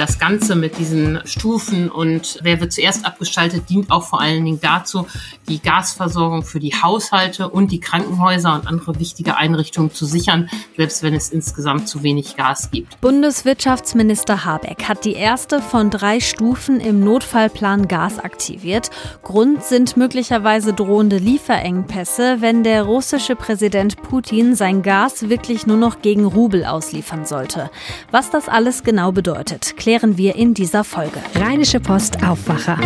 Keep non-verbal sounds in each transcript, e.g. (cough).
das Ganze mit diesen Stufen und wer wird zuerst abgeschaltet, dient auch vor allen Dingen dazu, die Gasversorgung für die Haushalte und die Krankenhäuser und andere wichtige Einrichtungen zu sichern, selbst wenn es insgesamt zu wenig Gas gibt. Bundeswirtschaftsminister Habeck hat die erste von drei Stufen im Notfallplan Gas aktiviert. Grund sind möglicherweise drohende Lieferengpässe, wenn der russische Präsident Putin sein Gas wirklich nur noch gegen Rubel ausliefern sollte. Was das alles genau bedeutet, klären wir in dieser Folge. Rheinische Post Aufwacher.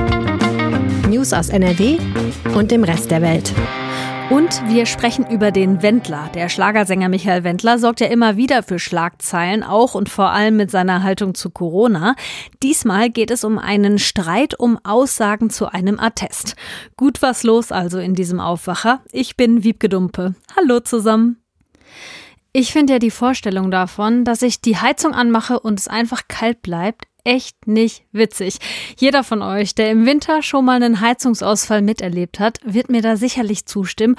News aus NRW und dem Rest der Welt. Und wir sprechen über den Wendler. Der Schlagersänger Michael Wendler sorgt ja immer wieder für Schlagzeilen, auch und vor allem mit seiner Haltung zu Corona. Diesmal geht es um einen Streit um Aussagen zu einem Attest. Gut was los also in diesem Aufwacher. Ich bin Wiebke Dumpe. Hallo zusammen. Ich finde ja die Vorstellung davon, dass ich die Heizung anmache und es einfach kalt bleibt, echt nicht witzig. Jeder von euch, der im Winter schon mal einen Heizungsausfall miterlebt hat, wird mir da sicherlich zustimmen.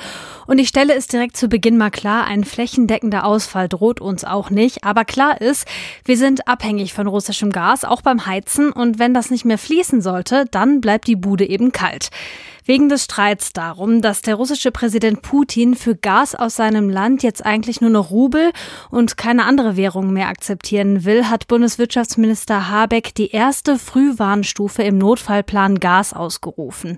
Und ich stelle es direkt zu Beginn mal klar, ein flächendeckender Ausfall droht uns auch nicht. Aber klar ist, wir sind abhängig von russischem Gas, auch beim Heizen. Und wenn das nicht mehr fließen sollte, dann bleibt die Bude eben kalt. Wegen des Streits darum, dass der russische Präsident Putin für Gas aus seinem Land jetzt eigentlich nur noch Rubel und keine andere Währung mehr akzeptieren will, hat Bundeswirtschaftsminister Habeck die erste Frühwarnstufe im Notfallplan Gas ausgerufen.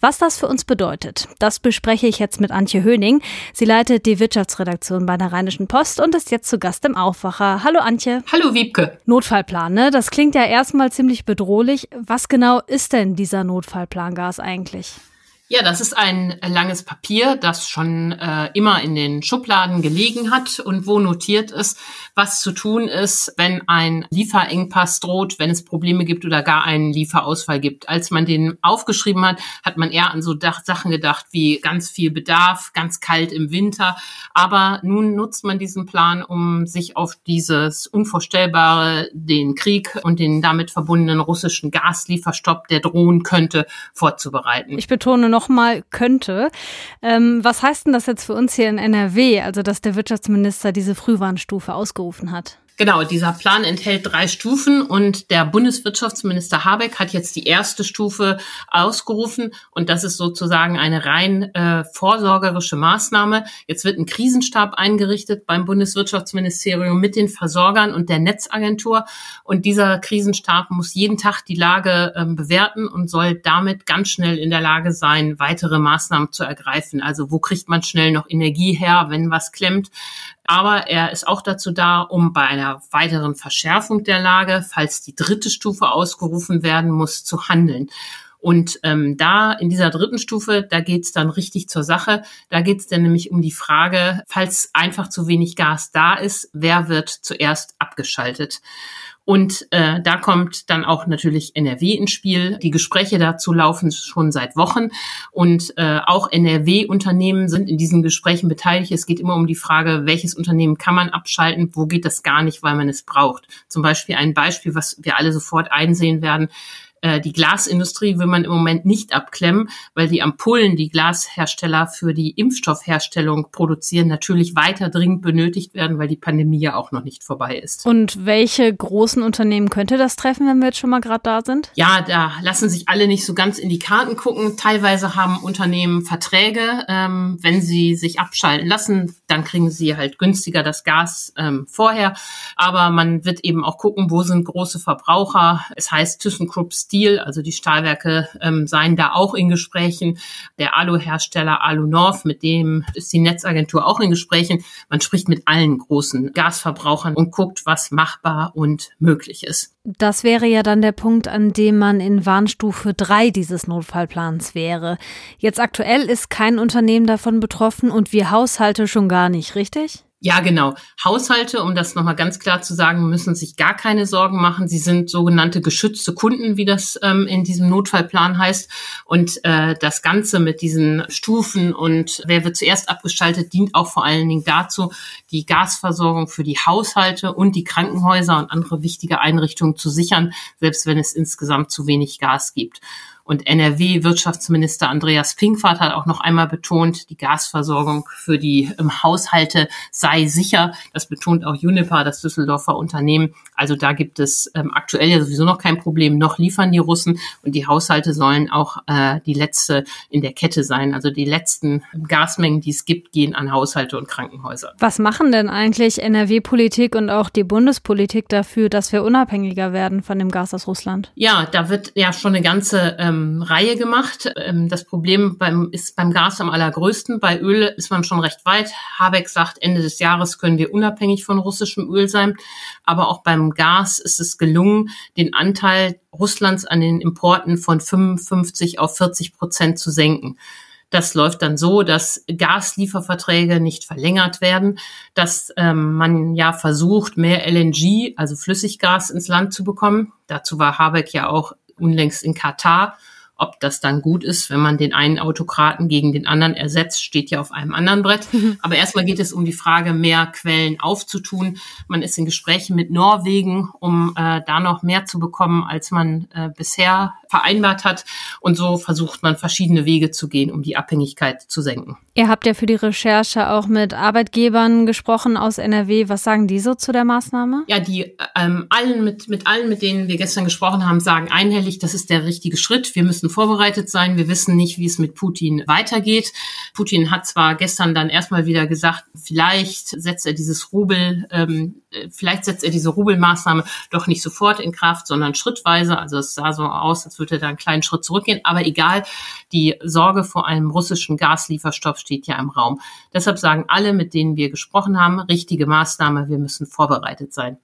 Was das für uns bedeutet, das bespreche ich jetzt mit Antje Höning. Sie leitet die Wirtschaftsredaktion bei der Rheinischen Post und ist jetzt zu Gast im Aufwacher. Hallo Antje. Hallo Wiebke. Notfallplan, ne? Das klingt ja erstmal ziemlich bedrohlich. Was genau ist denn dieser Notfallplan Gas eigentlich? Ja, das ist ein langes Papier, das schon äh, immer in den Schubladen gelegen hat und wo notiert ist, was zu tun ist, wenn ein Lieferengpass droht, wenn es Probleme gibt oder gar einen Lieferausfall gibt. Als man den aufgeschrieben hat, hat man eher an so Sachen gedacht wie ganz viel Bedarf, ganz kalt im Winter. Aber nun nutzt man diesen Plan, um sich auf dieses Unvorstellbare, den Krieg und den damit verbundenen russischen Gaslieferstopp, der drohen könnte, vorzubereiten. Ich betone nochmal könnte. Ähm, was heißt denn das jetzt für uns hier in NRW, also dass der Wirtschaftsminister diese Frühwarnstufe ausgerufen hat? Genau, dieser Plan enthält drei Stufen und der Bundeswirtschaftsminister Habeck hat jetzt die erste Stufe ausgerufen und das ist sozusagen eine rein äh, vorsorgerische Maßnahme. Jetzt wird ein Krisenstab eingerichtet beim Bundeswirtschaftsministerium mit den Versorgern und der Netzagentur und dieser Krisenstab muss jeden Tag die Lage äh, bewerten und soll damit ganz schnell in der Lage sein, weitere Maßnahmen zu ergreifen. Also wo kriegt man schnell noch Energie her, wenn was klemmt? Aber er ist auch dazu da, um bei einer weiteren Verschärfung der Lage, falls die dritte Stufe ausgerufen werden muss, zu handeln. Und ähm, da in dieser dritten Stufe, da geht's dann richtig zur Sache. Da geht's dann nämlich um die Frage, falls einfach zu wenig Gas da ist, wer wird zuerst abgeschaltet? Und äh, da kommt dann auch natürlich NRW ins Spiel. Die Gespräche dazu laufen schon seit Wochen. Und äh, auch NRW-Unternehmen sind in diesen Gesprächen beteiligt. Es geht immer um die Frage, welches Unternehmen kann man abschalten, wo geht das gar nicht, weil man es braucht. Zum Beispiel ein Beispiel, was wir alle sofort einsehen werden. Äh, die Glasindustrie will man im Moment nicht abklemmen, weil die Ampullen, die Glashersteller für die Impfstoffherstellung produzieren, natürlich weiter dringend benötigt werden, weil die Pandemie ja auch noch nicht vorbei ist. Und welche großen Unternehmen könnte das treffen, wenn wir jetzt schon mal gerade da sind? Ja, da lassen sich alle nicht so ganz in die Karten gucken. Teilweise haben Unternehmen Verträge. Ähm, wenn sie sich abschalten lassen, dann kriegen sie halt günstiger das Gas ähm, vorher. Aber man wird eben auch gucken, wo sind große Verbraucher. Es heißt ThyssenKrupp Steel, also die Stahlwerke, ähm, seien da auch in Gesprächen. Der Alu-Hersteller Alu North, mit dem ist die Netzagentur auch in Gesprächen. Man spricht mit allen großen Gasverbrauchern und guckt, was machbar und möglich ist. Das wäre ja dann der Punkt, an dem man in Warnstufe 3 dieses Notfallplans wäre. Jetzt aktuell ist kein Unternehmen davon betroffen und wir Haushalte schon gar nicht, richtig? Ja, genau. Haushalte, um das nochmal ganz klar zu sagen, müssen sich gar keine Sorgen machen. Sie sind sogenannte geschützte Kunden, wie das ähm, in diesem Notfallplan heißt. Und äh, das Ganze mit diesen Stufen und wer wird zuerst abgeschaltet, dient auch vor allen Dingen dazu, die Gasversorgung für die Haushalte und die Krankenhäuser und andere wichtige Einrichtungen zu sichern, selbst wenn es insgesamt zu wenig Gas gibt. Und NRW-Wirtschaftsminister Andreas Pinkwart hat auch noch einmal betont, die Gasversorgung für die ähm, Haushalte sei sicher. Das betont auch Uniper, das Düsseldorfer Unternehmen. Also da gibt es ähm, aktuell ja sowieso noch kein Problem. Noch liefern die Russen und die Haushalte sollen auch äh, die letzte in der Kette sein. Also die letzten Gasmengen, die es gibt, gehen an Haushalte und Krankenhäuser. Was machen denn eigentlich NRW-Politik und auch die Bundespolitik dafür, dass wir unabhängiger werden von dem Gas aus Russland? Ja, da wird ja schon eine ganze ähm, Reihe gemacht. Ähm, das Problem beim, ist beim Gas am allergrößten. Bei Öl ist man schon recht weit. Habeck sagt, Ende des Jahres können wir unabhängig von russischem Öl sein. Aber auch beim Gas ist es gelungen, den Anteil Russlands an den Importen von 55 auf 40 Prozent zu senken. Das läuft dann so, dass Gaslieferverträge nicht verlängert werden, dass ähm, man ja versucht, mehr LNG, also Flüssiggas, ins Land zu bekommen. Dazu war Habeck ja auch unlängst in Katar ob das dann gut ist, wenn man den einen Autokraten gegen den anderen ersetzt, steht ja auf einem anderen Brett. (laughs) Aber erstmal geht es um die Frage, mehr Quellen aufzutun. Man ist in Gesprächen mit Norwegen, um äh, da noch mehr zu bekommen, als man äh, bisher vereinbart hat. Und so versucht man verschiedene Wege zu gehen, um die Abhängigkeit zu senken. Ihr habt ja für die Recherche auch mit Arbeitgebern gesprochen aus NRW. Was sagen die so zu der Maßnahme? Ja, die ähm, allen mit, mit allen, mit denen wir gestern gesprochen haben, sagen einhellig, das ist der richtige Schritt. Wir müssen vorbereitet sein. Wir wissen nicht, wie es mit Putin weitergeht. Putin hat zwar gestern dann erstmal wieder gesagt, vielleicht setzt er dieses Rubel, ähm, äh, vielleicht setzt er diese Rubelmaßnahme doch nicht sofort in Kraft, sondern schrittweise. Also es sah so aus, als würde er da einen kleinen Schritt zurückgehen. Aber egal, die Sorge vor einem russischen Gaslieferstoff steht ja im Raum. Deshalb sagen alle, mit denen wir gesprochen haben, richtige Maßnahme, wir müssen vorbereitet sein.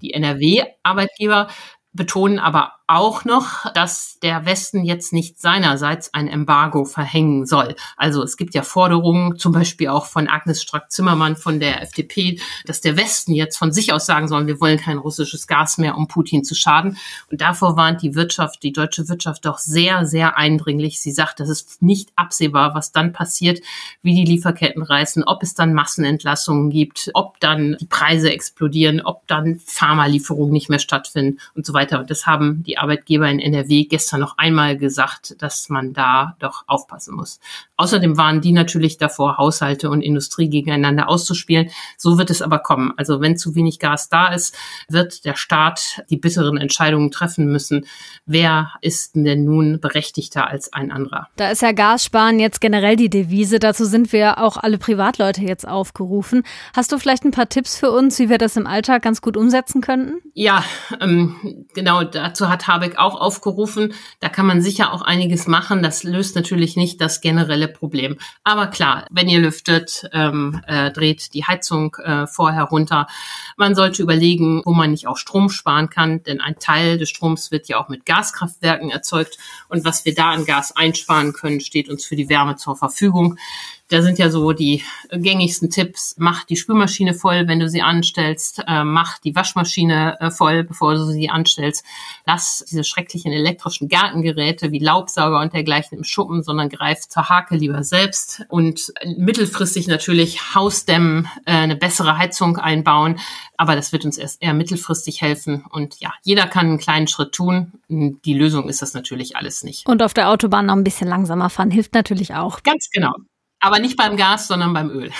Die NRW-Arbeitgeber betonen aber auch noch, dass der Westen jetzt nicht seinerseits ein Embargo verhängen soll. Also es gibt ja Forderungen, zum Beispiel auch von Agnes Strack-Zimmermann von der FDP, dass der Westen jetzt von sich aus sagen soll, wir wollen kein russisches Gas mehr, um Putin zu schaden. Und davor warnt die Wirtschaft, die deutsche Wirtschaft doch sehr, sehr eindringlich. Sie sagt, das ist nicht absehbar, was dann passiert, wie die Lieferketten reißen, ob es dann Massenentlassungen gibt, ob dann die Preise explodieren, ob dann Pharmalieferungen nicht mehr stattfinden und so weiter. Und das haben die Arbeitgeber in NRW gestern noch einmal gesagt, dass man da doch aufpassen muss. Außerdem waren die natürlich davor, Haushalte und Industrie gegeneinander auszuspielen. So wird es aber kommen. Also wenn zu wenig Gas da ist, wird der Staat die bitteren Entscheidungen treffen müssen. Wer ist denn nun berechtigter als ein anderer? Da ist ja Gassparen jetzt generell die Devise. Dazu sind wir auch alle Privatleute jetzt aufgerufen. Hast du vielleicht ein paar Tipps für uns, wie wir das im Alltag ganz gut umsetzen könnten? Ja, ähm, genau. Dazu hat Habeck auch aufgerufen. Da kann man sicher auch einiges machen. Das löst natürlich nicht das generelle Problem. Aber klar, wenn ihr lüftet, ähm, äh, dreht die Heizung äh, vorher runter. Man sollte überlegen, wo man nicht auch Strom sparen kann, denn ein Teil des Stroms wird ja auch mit Gaskraftwerken erzeugt. Und was wir da an Gas einsparen können, steht uns für die Wärme zur Verfügung. Da sind ja so die gängigsten Tipps. Mach die Spülmaschine voll, wenn du sie anstellst. Äh, mach die Waschmaschine äh, voll, bevor du sie anstellst. Lass diese schrecklichen elektrischen Gartengeräte wie Laubsauger und dergleichen im Schuppen, sondern greif zur Hake lieber selbst. Und mittelfristig natürlich Hausdämmen, äh, eine bessere Heizung einbauen. Aber das wird uns erst eher mittelfristig helfen. Und ja, jeder kann einen kleinen Schritt tun. Die Lösung ist das natürlich alles nicht. Und auf der Autobahn noch ein bisschen langsamer fahren hilft natürlich auch. Ganz genau. Aber nicht beim Gas, sondern beim Öl.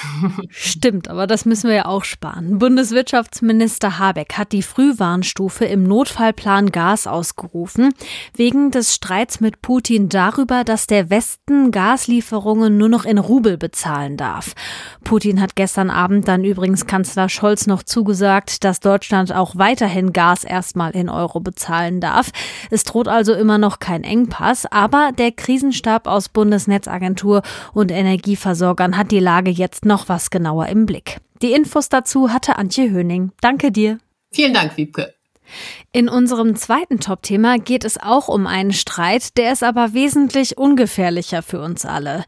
Stimmt, aber das müssen wir ja auch sparen. Bundeswirtschaftsminister Habeck hat die Frühwarnstufe im Notfallplan Gas ausgerufen, wegen des Streits mit Putin darüber, dass der Westen Gaslieferungen nur noch in Rubel bezahlen darf. Putin hat gestern Abend dann übrigens Kanzler Scholz noch zugesagt, dass Deutschland auch weiterhin Gas erstmal in Euro bezahlen darf. Es droht also immer noch kein Engpass, aber der Krisenstab aus Bundesnetzagentur und Energie Energieversorgern hat die Lage jetzt noch was genauer im Blick. Die Infos dazu hatte Antje Höning. Danke dir. Vielen Dank, Wiebke. In unserem zweiten Top-Thema geht es auch um einen Streit, der ist aber wesentlich ungefährlicher für uns alle.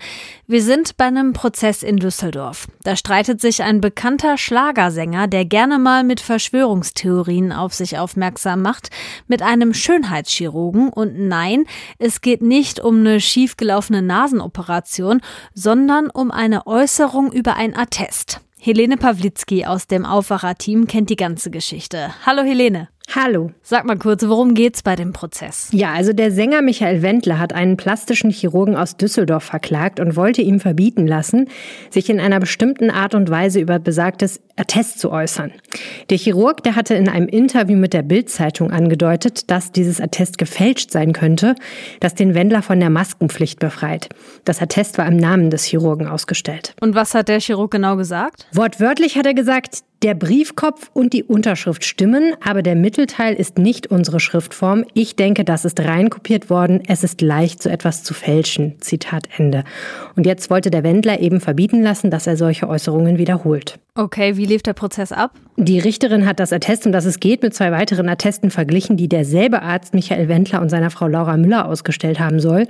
Wir sind bei einem Prozess in Düsseldorf. Da streitet sich ein bekannter Schlagersänger, der gerne mal mit Verschwörungstheorien auf sich aufmerksam macht, mit einem Schönheitschirurgen. Und nein, es geht nicht um eine schiefgelaufene Nasenoperation, sondern um eine Äußerung über ein Attest. Helene Pawlitzki aus dem Aufwacher-Team kennt die ganze Geschichte. Hallo Helene. Hallo. Sag mal kurz, worum geht's bei dem Prozess? Ja, also der Sänger Michael Wendler hat einen plastischen Chirurgen aus Düsseldorf verklagt und wollte ihm verbieten lassen, sich in einer bestimmten Art und Weise über besagtes Attest zu äußern. Der Chirurg, der hatte in einem Interview mit der Bild-Zeitung angedeutet, dass dieses Attest gefälscht sein könnte, das den Wendler von der Maskenpflicht befreit. Das Attest war im Namen des Chirurgen ausgestellt. Und was hat der Chirurg genau gesagt? Wortwörtlich hat er gesagt, der Briefkopf und die Unterschrift stimmen, aber der Mittelteil ist nicht unsere Schriftform. Ich denke, das ist reinkopiert worden. Es ist leicht, so etwas zu fälschen. Zitat Ende. Und jetzt wollte der Wendler eben verbieten lassen, dass er solche Äußerungen wiederholt. Okay, wie lief der Prozess ab? Die Richterin hat das Attest, um das es geht, mit zwei weiteren Attesten verglichen, die derselbe Arzt Michael Wendler und seiner Frau Laura Müller ausgestellt haben soll.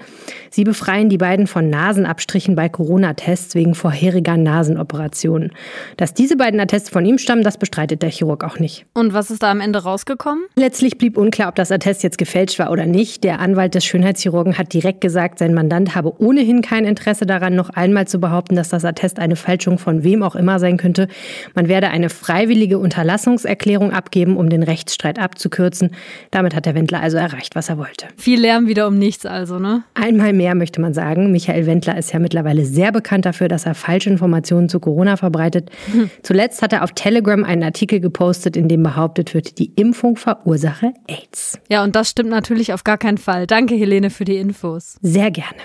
Sie befreien die beiden von Nasenabstrichen bei Corona-Tests wegen vorheriger Nasenoperationen. Dass diese beiden Attests von ihm stammen, das bestreitet der Chirurg auch nicht. Und was ist da am Ende rausgekommen? Letztlich blieb unklar, ob das Attest jetzt gefälscht war oder nicht. Der Anwalt des Schönheitschirurgen hat direkt gesagt, sein Mandant habe ohnehin kein Interesse daran, noch einmal zu behaupten, dass das Attest eine Fälschung von wem auch immer sein könnte. Man werde eine freiwillige Unterlassungserklärung abgeben, um den Rechtsstreit abzukürzen. Damit hat der Wendler also erreicht, was er wollte. Viel Lärm wieder um nichts also, ne? Einmal mehr möchte man sagen. Michael Wendler ist ja mittlerweile sehr bekannt dafür, dass er falsche Informationen zu Corona verbreitet. Hm. Zuletzt hat er auf Telegram einen Artikel gepostet, in dem behauptet wird, die Impfung verursache AIDS. Ja, und das stimmt natürlich auf gar keinen Fall. Danke, Helene, für die Infos. Sehr gerne.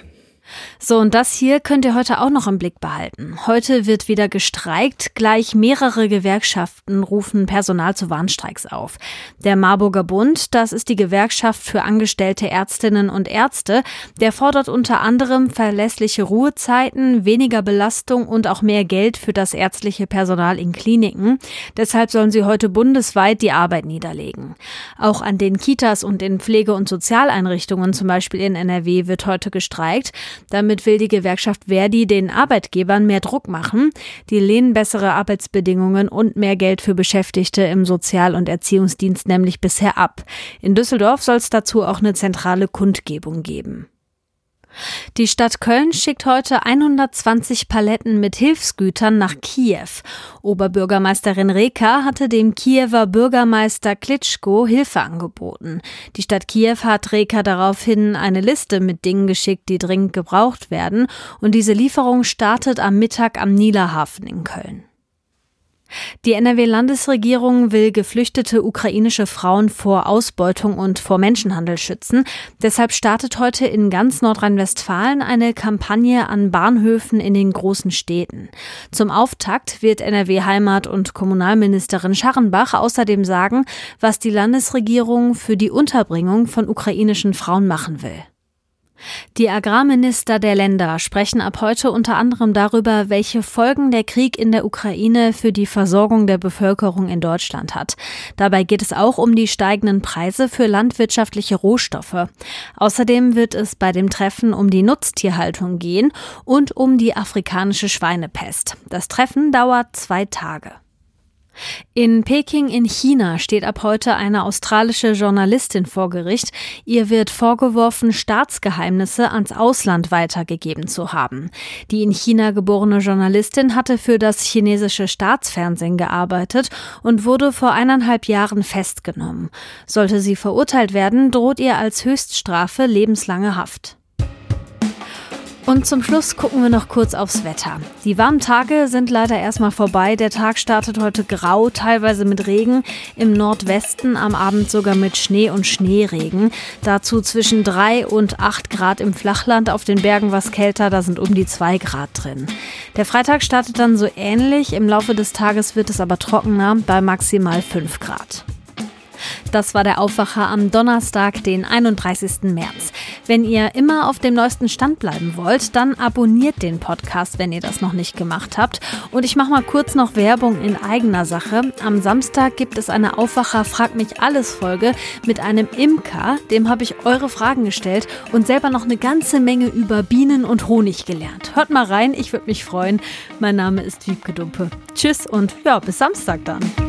So, und das hier könnt ihr heute auch noch im Blick behalten. Heute wird wieder gestreikt. Gleich mehrere Gewerkschaften rufen Personal zu Warnstreiks auf. Der Marburger Bund, das ist die Gewerkschaft für angestellte Ärztinnen und Ärzte, der fordert unter anderem verlässliche Ruhezeiten, weniger Belastung und auch mehr Geld für das ärztliche Personal in Kliniken. Deshalb sollen sie heute bundesweit die Arbeit niederlegen. Auch an den Kitas und in Pflege- und Sozialeinrichtungen, zum Beispiel in NRW, wird heute gestreikt. Damit will die Gewerkschaft Verdi den Arbeitgebern mehr Druck machen. Die lehnen bessere Arbeitsbedingungen und mehr Geld für Beschäftigte im Sozial- und Erziehungsdienst nämlich bisher ab. In Düsseldorf soll es dazu auch eine zentrale Kundgebung geben. Die Stadt Köln schickt heute 120 Paletten mit Hilfsgütern nach Kiew. Oberbürgermeisterin Reka hatte dem Kiewer Bürgermeister Klitschko Hilfe angeboten. Die Stadt Kiew hat Reka daraufhin eine Liste mit Dingen geschickt, die dringend gebraucht werden. Und diese Lieferung startet am Mittag am Niederhafen in Köln. Die NRW-Landesregierung will geflüchtete ukrainische Frauen vor Ausbeutung und vor Menschenhandel schützen. Deshalb startet heute in ganz Nordrhein-Westfalen eine Kampagne an Bahnhöfen in den großen Städten. Zum Auftakt wird NRW-Heimat- und Kommunalministerin Scharrenbach außerdem sagen, was die Landesregierung für die Unterbringung von ukrainischen Frauen machen will. Die Agrarminister der Länder sprechen ab heute unter anderem darüber, welche Folgen der Krieg in der Ukraine für die Versorgung der Bevölkerung in Deutschland hat. Dabei geht es auch um die steigenden Preise für landwirtschaftliche Rohstoffe. Außerdem wird es bei dem Treffen um die Nutztierhaltung gehen und um die afrikanische Schweinepest. Das Treffen dauert zwei Tage. In Peking in China steht ab heute eine australische Journalistin vor Gericht. Ihr wird vorgeworfen, Staatsgeheimnisse ans Ausland weitergegeben zu haben. Die in China geborene Journalistin hatte für das chinesische Staatsfernsehen gearbeitet und wurde vor eineinhalb Jahren festgenommen. Sollte sie verurteilt werden, droht ihr als Höchststrafe lebenslange Haft. Und zum Schluss gucken wir noch kurz aufs Wetter. Die warmen Tage sind leider erstmal vorbei. Der Tag startet heute grau, teilweise mit Regen. Im Nordwesten am Abend sogar mit Schnee und Schneeregen. Dazu zwischen 3 und 8 Grad im Flachland. Auf den Bergen was kälter, da sind um die 2 Grad drin. Der Freitag startet dann so ähnlich. Im Laufe des Tages wird es aber trockener bei maximal 5 Grad. Das war der Aufwacher am Donnerstag, den 31. März. Wenn ihr immer auf dem neuesten Stand bleiben wollt, dann abonniert den Podcast, wenn ihr das noch nicht gemacht habt. Und ich mache mal kurz noch Werbung in eigener Sache. Am Samstag gibt es eine Aufwacher Frag mich alles Folge mit einem Imker. Dem habe ich eure Fragen gestellt und selber noch eine ganze Menge über Bienen und Honig gelernt. Hört mal rein, ich würde mich freuen. Mein Name ist Wiebke Dumpe. Tschüss und ja, bis Samstag dann.